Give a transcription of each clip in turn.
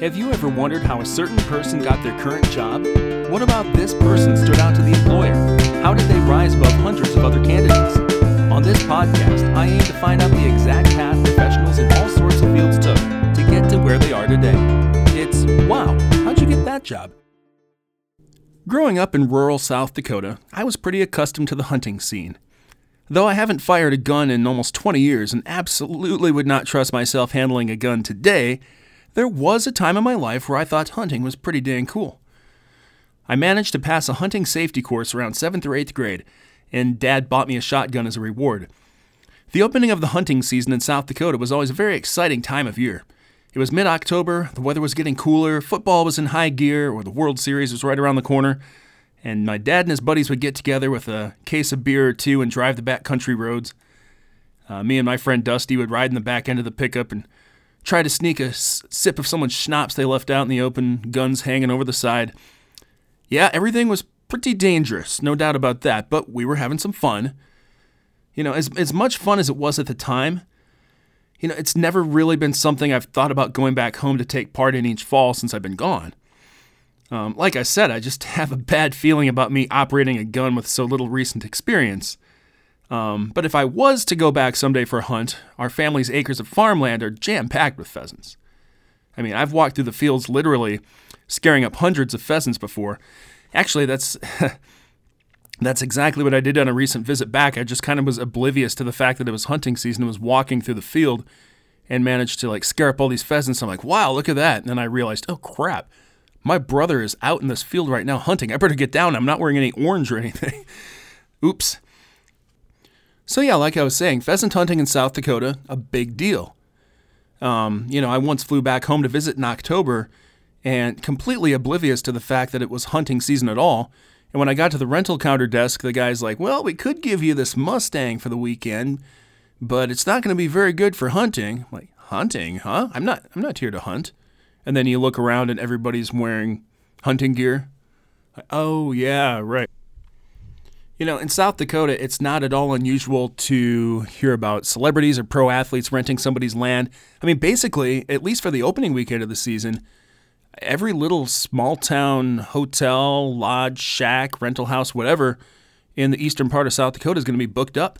Have you ever wondered how a certain person got their current job? What about this person stood out to the employer? How did they rise above hundreds of other candidates? On this podcast, I aim to find out the exact path professionals in all sorts of fields took to get to where they are today. It's wow, how'd you get that job? Growing up in rural South Dakota, I was pretty accustomed to the hunting scene. Though I haven't fired a gun in almost 20 years and absolutely would not trust myself handling a gun today, there was a time in my life where I thought hunting was pretty dang cool. I managed to pass a hunting safety course around 7th or 8th grade, and Dad bought me a shotgun as a reward. The opening of the hunting season in South Dakota was always a very exciting time of year. It was mid October, the weather was getting cooler, football was in high gear, or the World Series was right around the corner, and my dad and his buddies would get together with a case of beer or two and drive the back country roads. Uh, me and my friend Dusty would ride in the back end of the pickup and try to sneak a sip of someone's schnapps they left out in the open, guns hanging over the side. Yeah, everything was pretty dangerous, no doubt about that, but we were having some fun. You know, as, as much fun as it was at the time, you know, it's never really been something I've thought about going back home to take part in each fall since I've been gone. Um, like I said, I just have a bad feeling about me operating a gun with so little recent experience. Um, but if I was to go back someday for a hunt, our family's acres of farmland are jam packed with pheasants. I mean, I've walked through the fields literally scaring up hundreds of pheasants before. Actually, that's that's exactly what I did on a recent visit back. I just kind of was oblivious to the fact that it was hunting season and was walking through the field and managed to like scare up all these pheasants. I'm like, wow, look at that. And then I realized, oh crap, my brother is out in this field right now hunting. I better get down. I'm not wearing any orange or anything. Oops. So, yeah, like I was saying, pheasant hunting in South Dakota, a big deal. Um, you know, I once flew back home to visit in October and completely oblivious to the fact that it was hunting season at all. And when I got to the rental counter desk, the guy's like, Well, we could give you this Mustang for the weekend, but it's not going to be very good for hunting. I'm like, hunting, huh? I'm not I'm not here to hunt. And then you look around and everybody's wearing hunting gear. Oh, yeah, right. You know, in South Dakota, it's not at all unusual to hear about celebrities or pro athletes renting somebody's land. I mean, basically, at least for the opening weekend of the season, every little small town hotel, lodge, shack, rental house, whatever in the eastern part of South Dakota is going to be booked up.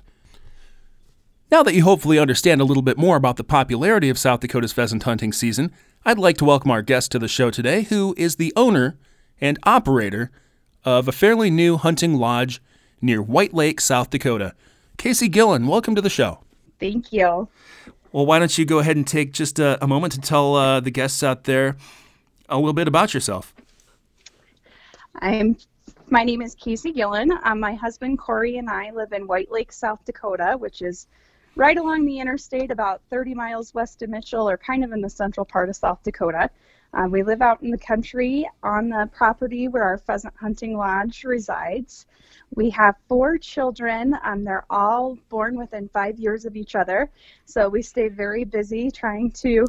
Now that you hopefully understand a little bit more about the popularity of South Dakota's pheasant hunting season, I'd like to welcome our guest to the show today, who is the owner and operator of a fairly new hunting lodge near White Lake, South Dakota. Kaci Gillen, welcome to the show. Thank you. Well, why don't you go ahead and take just a, a moment to tell uh, the guests out there a little bit about yourself? I'm. My name is Kaci Gillen. Um, my husband Cory and I live in White Lake, South Dakota, which is right along the interstate, about 30 miles west of Mitchell, or kind of in the central part of South Dakota. Um, we live out in the country on the property where our pheasant hunting lodge resides. We have four children. Um, they're all born within five years of each other. So we stay very busy trying to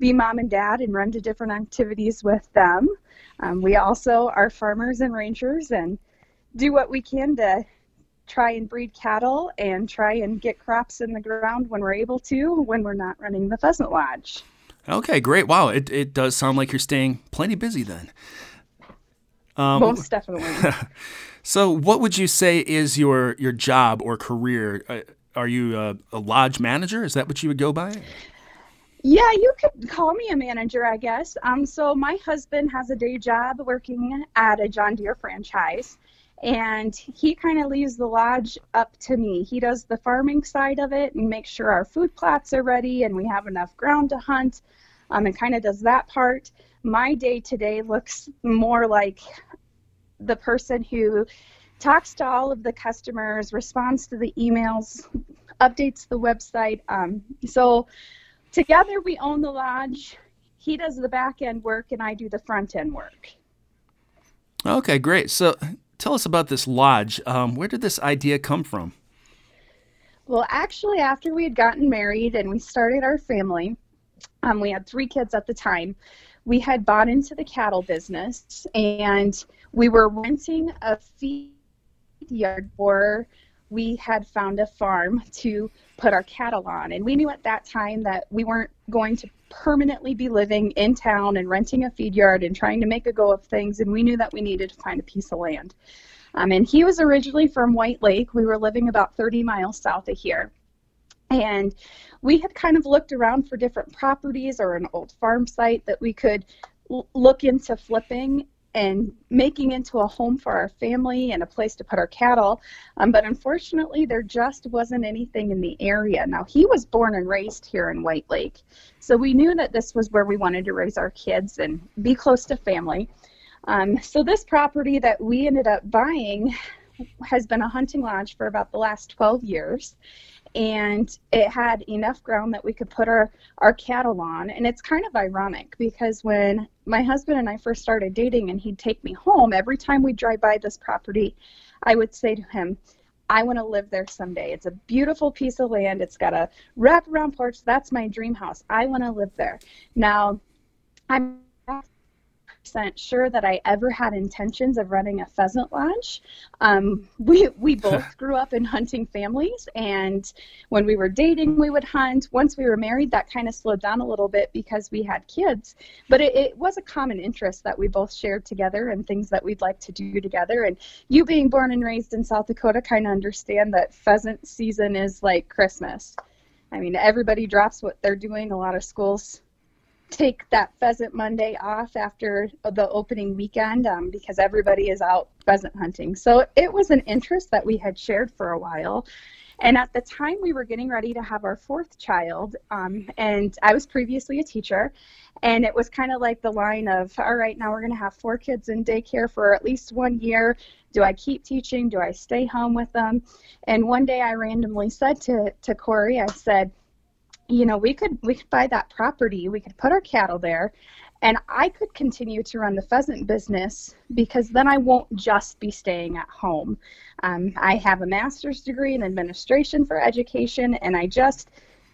be mom and dad and run to different activities with them. Um, we also are farmers and rangers and do what we can to try and breed cattle and try and get crops in the ground when we're able to when we're not running the pheasant lodge. Okay, great. Wow, it, it does sound like you're staying plenty busy then. Um, Most definitely. so, what would you say is your your job or career? Uh, are you a, a, lodge manager? Is that what you would go by? Yeah, you could call me a manager, I guess. Um, so my husband has a day job working at a John Deere franchise, and he kind of leaves the lodge up to me. He does the farming side of it and makes sure our food plots are ready and we have enough ground to hunt, um, and kind of does that part. My day to day looks more like the person who talks to all of the customers, responds to the emails, updates the website. Um, so together we own the lodge. He does the back end work and I do the front end work. Okay, great. So tell us about this lodge. Um, where did this idea come from? Well, actually, after we had gotten married and we started our family, um, we had three kids at the time. We had bought into the cattle business and we were renting a feed yard for we had found a farm to put our cattle on. And we knew at that time that we weren't going to permanently be living in town and renting a feed yard and trying to make a go of things. And we knew that we needed to find a piece of land. Um, and he was originally from White Lake. We were living about 30 miles south of here. And we had kind of looked around for different properties or an old farm site that we could l- look into flipping and making into a home for our family and a place to put our cattle. Um, but unfortunately, there just wasn't anything in the area. Now, he was born and raised here in White Lake. So we knew that this was where we wanted to raise our kids and be close to family. Um, so this property that we ended up buying has been a hunting lodge for about the last 12 years and it had enough ground that we could put our, our cattle on. And it's kind of ironic because when my husband and I first started dating and he'd take me home, every time we'd drive by this property, I would say to him, I want to live there someday. It's a beautiful piece of land. It's got a wraparound porch. That's my dream house. I want to live there. Now, I'm percent sure that I ever had intentions of running a pheasant lodge. Um, we we both grew up in hunting families, and when we were dating, we would hunt. Once we were married, that kind of slowed down a little bit because we had kids. But it, it was a common interest that we both shared together and things that we'd like to do together. And you being born and raised in South Dakota, kind of understand that pheasant season is like Christmas. I mean, everybody drops what they're doing. A lot of schools take that pheasant Monday off after the opening weekend um, because everybody is out pheasant hunting. So it was an interest that we had shared for a while. And at the time, we were getting ready to have our fourth child, um, and I was previously a teacher, and it was kind of like the line of, all right, now we're going to have four kids in daycare for at least one year. Do I keep teaching? Do I stay home with them? And one day, I randomly said to to Cory, I said, you know, we could we could buy that property, we could put our cattle there, and I could continue to run the pheasant business because then I won't just be staying at home. Um, I have a master's degree in administration for education, and I just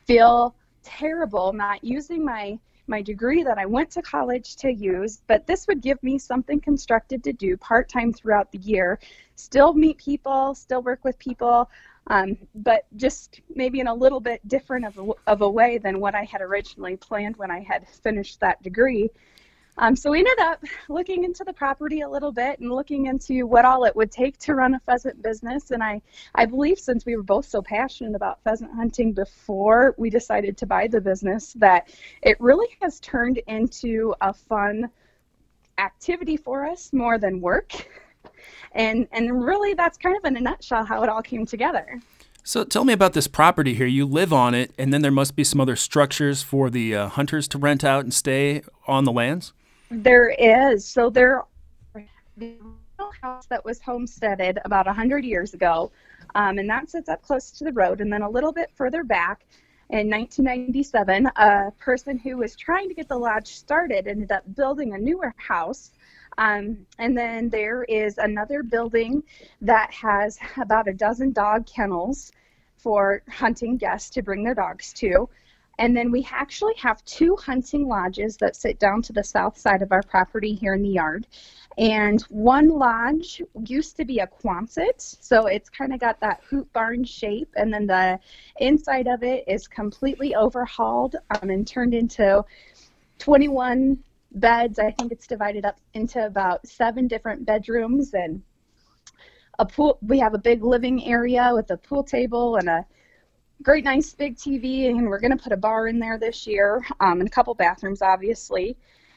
feel terrible not using my my degree that I went to college to use, but this would give me something constructive to do part time throughout the year. Still meet people, still work with people, um, but just maybe in a little bit different of a, of a way than what I had originally planned when I had finished that degree. Um, so we ended up looking into the property a little bit and looking into what all it would take to run a pheasant business. And I, I believe since we were both so passionate about pheasant hunting before we decided to buy the business, that it really has turned into a fun activity for us more than work. And and really that's kind of in a nutshell how it all came together. So tell me about this property here. You live on it, and then there must be some other structures for the uh, hunters to rent out and stay on the lands. There is. So there, the house that was homesteaded about hundred years ago, um, and that sits up close to the road. And then a little bit further back, in 1997, a person who was trying to get the lodge started ended up building a newer house um, and then there is another building that has about a dozen dog kennels for hunting guests to bring their dogs to. And then we actually have two hunting lodges that sit down to the south side of our property here in the yard. And one lodge used to be a Quonset, so it's kind of got that hoop barn shape. And then the inside of it is completely overhauled um, and turned into 21 beds. I think it's divided up into about seven different bedrooms and a pool. We have a big living area with a pool table and a great, nice big TV, and we're going to put a bar in there this year um, and a couple bathrooms, obviously.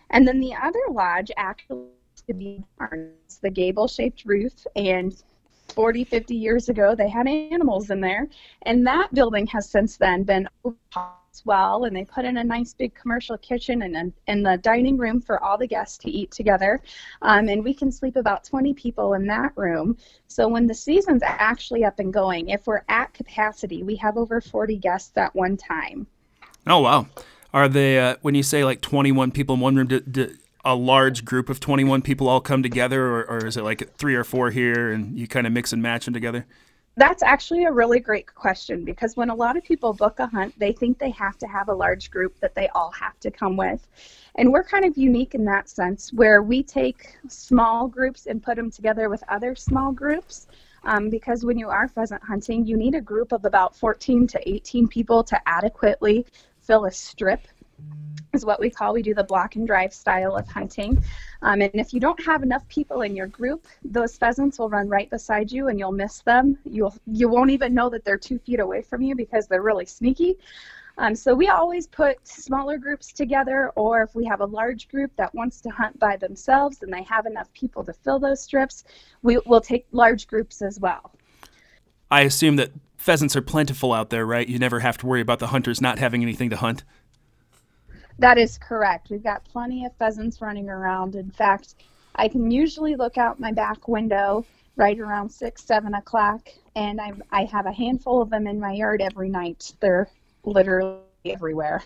And then the other lodge actually to be barns, the gable-shaped roof, and 40, 50 years ago, they had animals in there, and that building has since then been well and they put in a nice big commercial kitchen and in the dining room for all the guests to eat together. Um, and we can sleep about 20 people in that room. So when the season's actually up and going if we're at capacity we have over 40 guests at one time. Oh wow. Are they uh, when you say like 21 people in one room do, do a large group of 21 people all come together or, or is it like three or four here and you kind of mix and match them together that's actually a really great question because when a lot of people book a hunt, they think they have to have a large group that they all have to come with. And we're kind of unique in that sense where we take small groups and put them together with other small groups. um, because when you are pheasant hunting, you need a group of about 14 to 18 people to adequately fill a strip is what we call we do the block and drive style of hunting. Um, and if you don't have enough people in your group those pheasants will run right beside you and you'll miss them. You'll you won't even know that they're two feet away from you because they're really sneaky. Um, so we always put smaller groups together or if we have a large group that wants to hunt by themselves and they have enough people to fill those strips we will take large groups as well. I assume that pheasants are plentiful out there right? You never have to worry about the hunters not having anything to hunt that is correct. We've got plenty of pheasants running around. In fact, I can usually look out my back window right around six, seven o'clock, and I I have a handful of them in my yard every night. They're literally everywhere.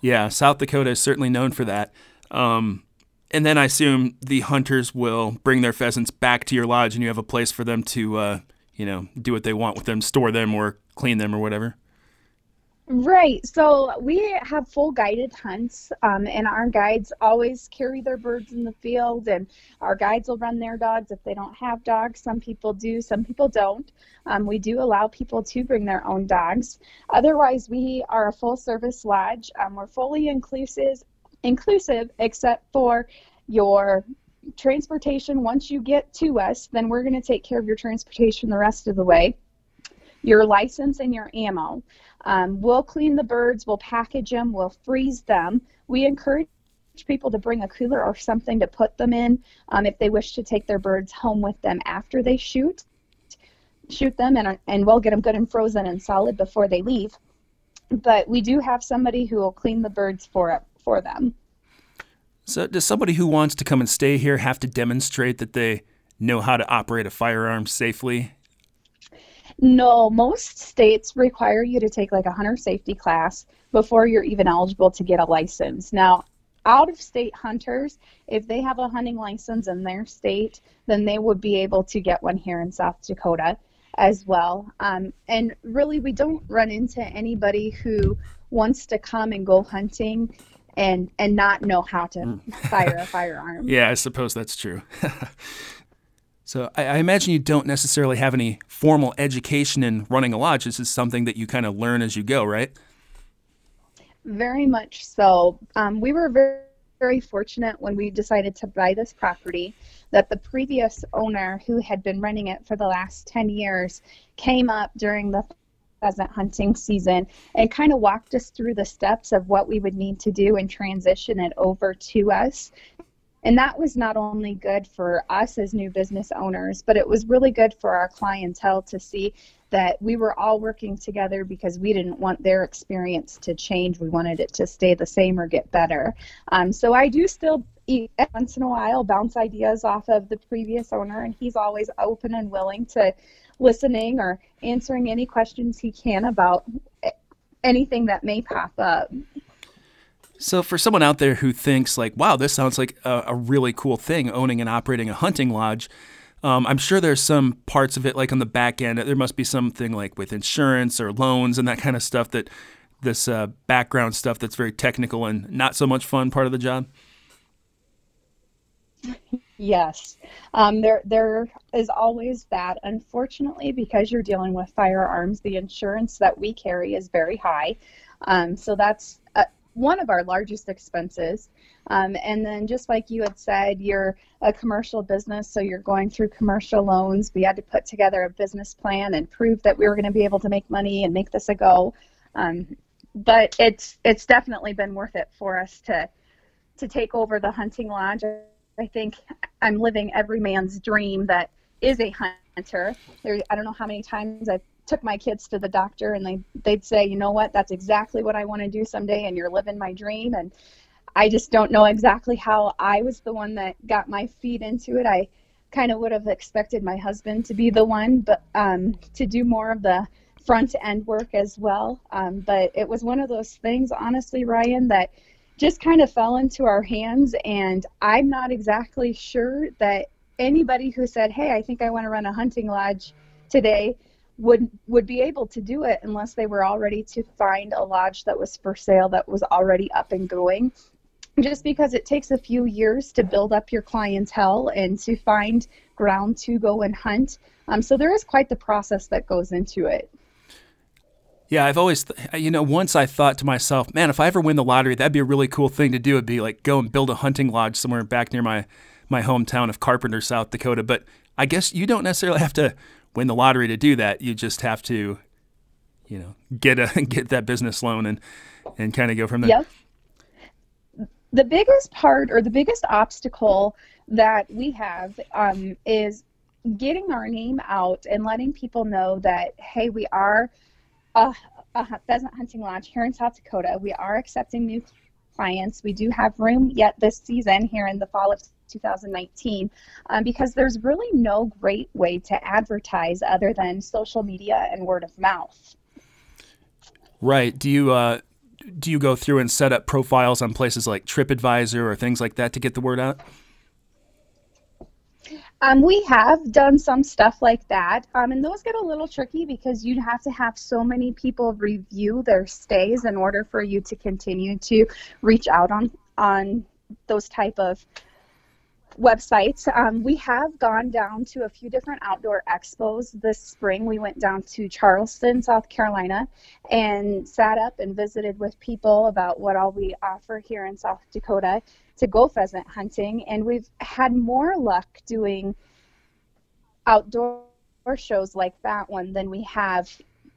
Yeah, South Dakota is certainly known for that. Um, and then I assume the hunters will bring their pheasants back to your lodge, and you have a place for them to, uh, you know, do what they want with them, store them, or clean them, or whatever. Right. So we have full guided hunts, um, and our guides always carry their birds in the field, and our guides will run their dogs if they don't have dogs. Some people do, some people don't. Um, we do allow people to bring their own dogs. Otherwise, we are a full service lodge. Um, we're fully inclusive, inclusive except for your transportation. Once you get to us, then we're going to take care of your transportation the rest of the way your license and your ammo. Um, we'll clean the birds, we'll package them, we'll freeze them. We encourage people to bring a cooler or something to put them in um, if they wish to take their birds home with them after they shoot. Shoot them and, and we'll get them good and frozen and solid before they leave. But we do have somebody who will clean the birds for for them. So, does somebody who wants to come and stay here have to demonstrate that they know how to operate a firearm safely no, most states require you to take like a hunter safety class before you're even eligible to get a license. Now, out of state hunters, if they have a hunting license in their state, then they would be able to get one here in South Dakota as well. Um, and really, we don't run into anybody who wants to come and go hunting and and not know how to mm. fire a firearm. Yeah, I suppose that's true. So I, I, imagine you don't necessarily have any formal education in running a lodge. This is something that you kind of learn as you go, right? Very much so. Um, we were very, very fortunate when we decided to buy this property that the previous owner, who had been running it for the last 10 years, came up during the pheasant hunting season and kind of walked us through the steps of what we would need to do and transition it over to us and that was not only good for us as new business owners, but it was really good for our clientele to see that we were all working together because we didn't want their experience to change. We wanted it to stay the same or get better. Um, so I do still once in a while bounce ideas off of the previous owner, and he's always open and willing to listening or answering any questions he can about anything that may pop up. So, for someone out there who thinks, like, wow, this sounds like a, a really cool thing, owning and operating a hunting lodge, um, I'm sure there's some parts of it, like on the back end, there must be something like with insurance or loans and that kind of stuff that this uh, background stuff that's very technical and not so much fun part of the job. Yes, um, there there is always that. Unfortunately, because you're dealing with firearms, the insurance that we carry is very high. Um, so that's one of our largest expenses. Um, and then, just like you had said, you're a commercial business, so you're going through commercial loans. We had to put together a business plan and prove that we were going to be able to make money and make this a go. Um, but it's it's definitely been worth it for us to to take over the hunting lodge. I think I'm living every man's dream that is a hunter. There, I don't know how many times I've took my kids to the doctor and they they'd say, you know what, that's exactly what I want to do someday, and you're living my dream. And I just don't know exactly how I was the one that got my feet into it. I kind of would have expected my husband to be the one, but um, to do more of the front end work as well. Um, but it was one of those things, honestly, Ryan, that just kind of fell into our hands. And I'm not exactly sure that anybody who said, hey, I think I want to run a hunting lodge today would would be able to do it unless they were all ready to find a lodge that was for sale that was already up and going just because it takes a few years to build up your clientele and to find ground to go and hunt. Um, so there is quite the process that goes into it. Yeah, I've always, th- you know, once I thought to myself, man, if I ever win the lottery, that'd be a really cool thing to do. It'd be like go and build a hunting lodge somewhere back near my my hometown of Carpenter, South Dakota. But I guess you don't necessarily have to win the lottery to do that. You just have to, you know, get a get that business loan and and kind of go from there. Yep. The biggest part or the biggest obstacle that we have um, is getting our name out and letting people know that hey, we are a, a pheasant hunting lodge here in South Dakota. We are accepting new clients. We do have room yet this season here in the fall of 2019 um, because there's really no great way to advertise other than social media and word of mouth. Right. Do you uh, do you go through and set up profiles on places like TripAdvisor or things like that to get the word out? Um, we have done some stuff like that, um, and those get a little tricky because you'd have to have so many people review their stays in order for you to continue to reach out on on those type of websites. Um, we have gone down to a few different outdoor expos this spring. We went down to Charleston, South Carolina, and sat up and visited with people about what all we offer here in South Dakota to go pheasant hunting. And we've had more luck doing outdoor shows like that one than we have,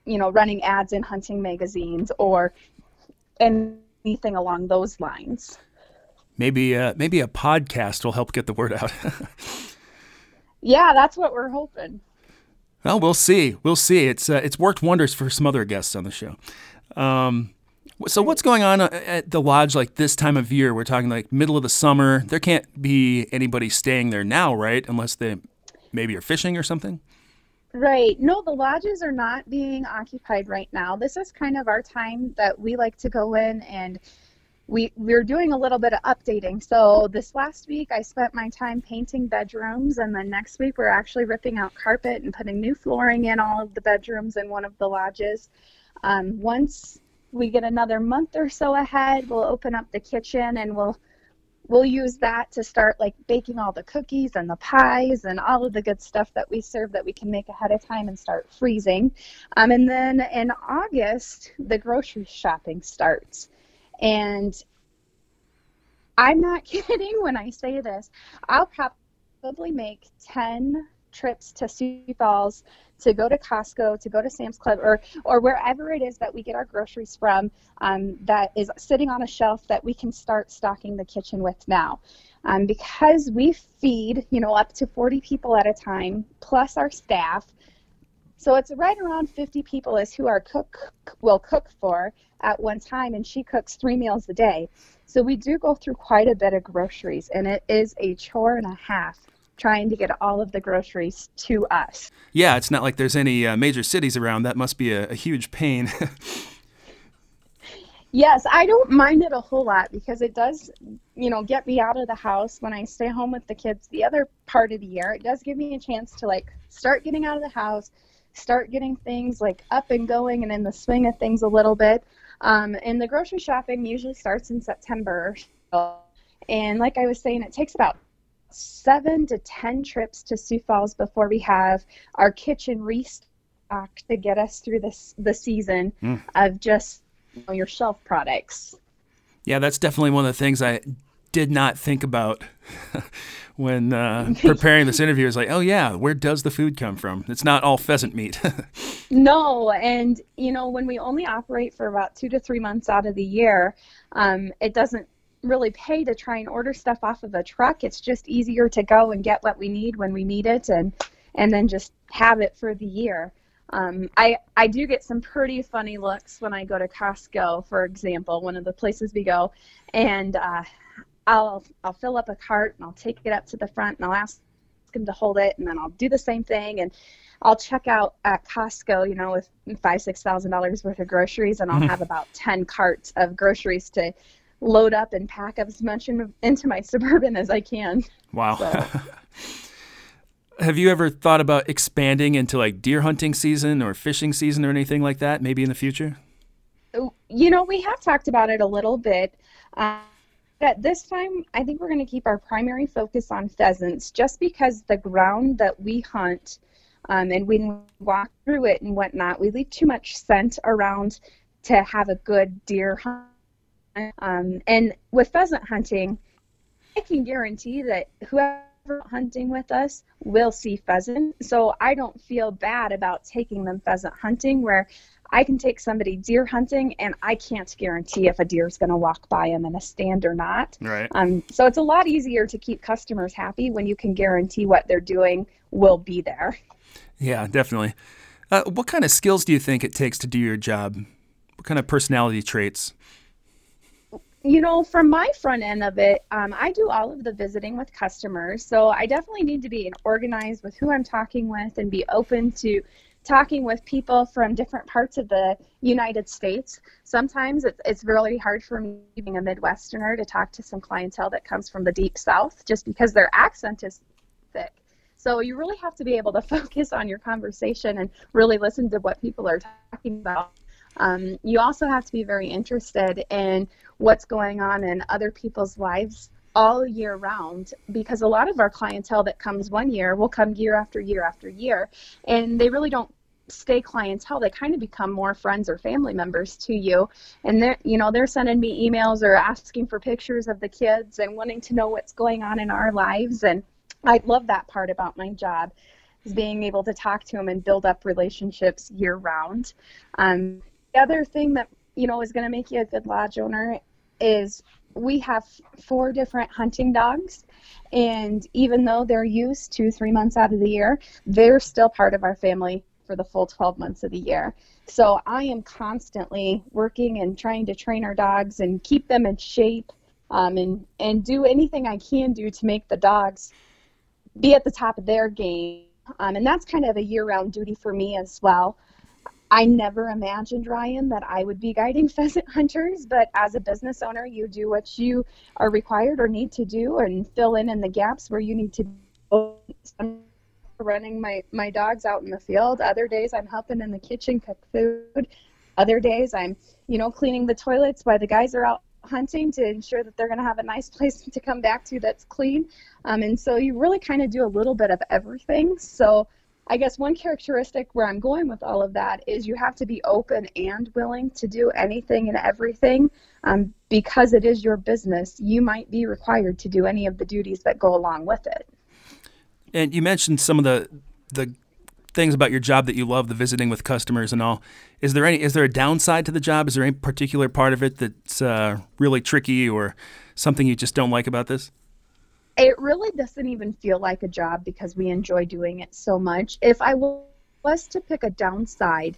you know, running ads in hunting magazines or anything along those lines. Maybe uh, maybe a podcast will help get the word out. yeah, that's what we're hoping. Well, we'll see. We'll see. It's uh, it's worked wonders for some other guests on the show. Um, so what's going on uh, at the lodge like this time of year? We're talking like middle of the summer. There can't be anybody staying there now, right? Unless they maybe are fishing or something. Right. No, the lodges are not being occupied right now. This is kind of our time that we like to go in and we we're doing a little bit of updating. So this last week I spent my time painting bedrooms, and then next week we're actually ripping out carpet and putting new flooring in all of the bedrooms in one of the lodges. Um, once we get another month or so ahead, we'll open up the kitchen and we'll we'll use that to start like baking all the cookies and the pies and all of the good stuff that we serve that we can make ahead of time and start freezing. Um, and then in August, the grocery shopping starts. And I'm not kidding when I say this. I'll probably make 10 trips to Sioux Falls to go to Costco, to go to Sam's Club, or or wherever it is that we get our groceries from, um, that is sitting on a shelf that we can start stocking the kitchen with now. Um, because we feed, you know, up to 40 people at a time, plus our staff. So it's right around 50 people is who our cook will cook for at one time, and she cooks three meals a day. So we do go through quite a bit of groceries, and it is a chore and a half trying to get all of the groceries to us. Yeah, it's not like there's any uh, major cities around. That must be a, a huge pain. yes, I don't mind it a whole lot because it does, you know, get me out of the house when I stay home with the kids the other part of the year. It does give me a chance to like start getting out of the house, start getting things like up and going and in the swing of things a little bit. Um, and the grocery shopping usually starts in September. And like I was saying, it takes about seven to ten trips to Sioux Falls before we have our kitchen restocked to get us through this the season mm. of just you know, your shelf products. Yeah, that's definitely one of the things I did not think about when uh, preparing this interview. Is like, oh yeah, where does the food come from? It's not all pheasant meat. no, and you know when we only operate for about two to three months out of the year, um, it doesn't really pay to try and order stuff off of a truck. It's just easier to go and get what we need when we need it, and and then just have it for the year. Um, I I do get some pretty funny looks when I go to Costco, for example, one of the places we go, and uh, I'll I'll fill up a cart and I'll take it up to the front and I'll ask them to hold it and then I'll do the same thing and I'll check out at Costco, you know, with five six thousand dollars worth of groceries and I'll have about ten carts of groceries to load up and pack as much in, into my suburban as I can. Wow. So. have you ever thought about expanding into like deer hunting season or fishing season or anything like that? Maybe in the future. You know, we have talked about it a little bit. Um, At this time, I think we're going to keep our primary focus on pheasants just because the ground that we hunt um, and when we walk through it and whatnot, we leave too much scent around to have a good deer hunt. Um, and with pheasant hunting, I can guarantee that whoever hunting with us will see pheasant. So I don't feel bad about taking them pheasant hunting where I can take somebody deer hunting and I can't guarantee if a deer is going to walk by them in a stand or not. Right. Um, so it's a lot easier to keep customers happy when you can guarantee what they're doing will be there. Yeah, definitely. Uh, what kind of skills do you think it takes to do your job? What kind of personality traits? You know, from my front end of it, um, I do all of the visiting with customers. So I definitely need to be organized with who I'm talking with and be open to talking with people from different parts of the United States. Sometimes it's, it's really hard for me, being a Midwesterner, to talk to some clientele that comes from the deep South just because their accent is thick. So you really have to be able to focus on your conversation and really listen to what people are talking about. Um, you also have to be very interested in what's going on in other people's lives all year round because a lot of our clientele that comes one year will come year after year after year and they really don't stay clientele. They kind of become more friends or family members to you. And they're you know they're sending me emails or asking for pictures of the kids and wanting to know what's going on in our lives. And I love that part about my job is being able to talk to them and build up relationships year round. Um, the other thing that you know is going to make you a good lodge owner is we have four different hunting dogs and even though they're used to three months out of the year they're still part of our family for the full 12 months of the year so i am constantly working and trying to train our dogs and keep them in shape um, and and do anything i can do to make the dogs be at the top of their game. Um, and that's kind of a year round duty for me as well. I never imagined, Ryan, that I would be guiding pheasant hunters, but as a business owner, you do what you are required or need to do and fill in in the gaps where you need to running my, my dogs out in the field. Other days I'm helping in the kitchen cook food. Other days I'm, you know, cleaning the toilets while the guys are out hunting to ensure that they're going to have a nice place to come back to that's clean. Um, and so you really kind of do a little bit of everything. So I guess one characteristic where I'm going with all of that is you have to be open and willing to do anything and everything um, because it is your business. You might be required to do any of the duties that go along with it. And you mentioned some of the the things about your job that you love, the visiting with customers and all. Is there any? Is there a downside to the job? Is there any particular part of it that's uh, really tricky or something you just don't like about this? It really doesn't even feel like a job because we enjoy doing it so much. If I was to pick a downside,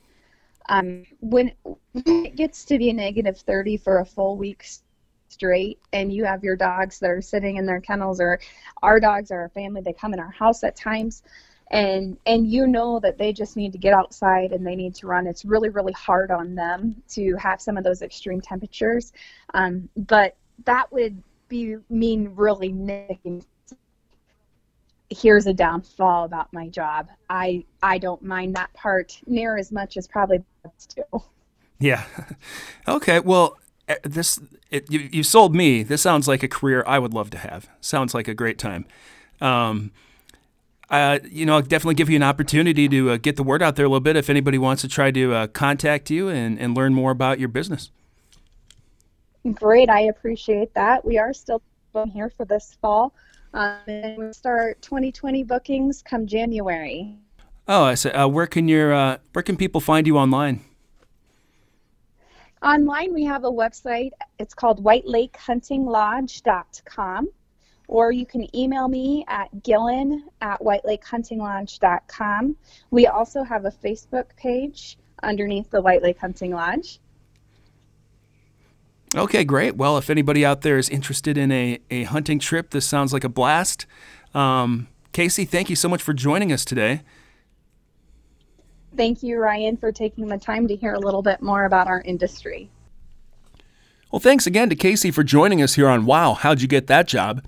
um, when it gets to be negative 30 for a full week straight and you have your dogs that are sitting in their kennels or our dogs are our family they come in our house at times and and you know that they just need to get outside and they need to run it's really really hard on them to have some of those extreme temperatures um, but that would be mean really nitpicking here's a downfall about my job. I i don't mind that part near as much as probably do. Yeah. Okay well eh, this it, you, you sold me. This sounds like a career i would love to have. Sounds like a great time. Um, uh, you know, I'll definitely give you an opportunity to uh, get the word out there a little bit if anybody wants to try to uh, contact you and, and learn more about your business. Great, I appreciate that. We are still here for this fall, um, and we start 2020 bookings come January. Oh, I said, uh, where can your uh, where can people find you online? Online, we have a website. It's called WhiteLakeHuntingLodge.com or you can email me at gillen at whitelakehuntinglodge.com. We also have a Facebook page underneath the White Lake Hunting Lodge. Okay, great. Well, if anybody out there is interested in a, a hunting trip, this sounds like a blast. Um, Kaci, thank you so much for joining us today. Thank you, Ryan, for taking the time to hear a little bit more about our industry. Well, thanks again to Kaci for joining us here on Wow, How'd You Get That Job?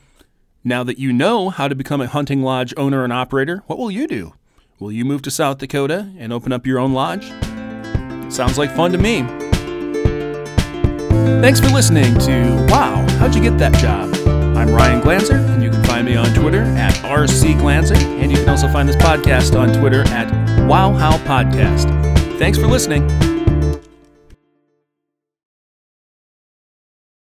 Now that you know how to become a hunting lodge owner and operator, what will you do? Will you move to South Dakota and open up your own lodge? Sounds like fun to me. Thanks for listening to Wow, How'd You get that job? I'm Ryan Glanzer, and you can find me on Twitter at rcglanzer, and you can also find this podcast on Twitter at WowHowPodcast. Thanks for listening.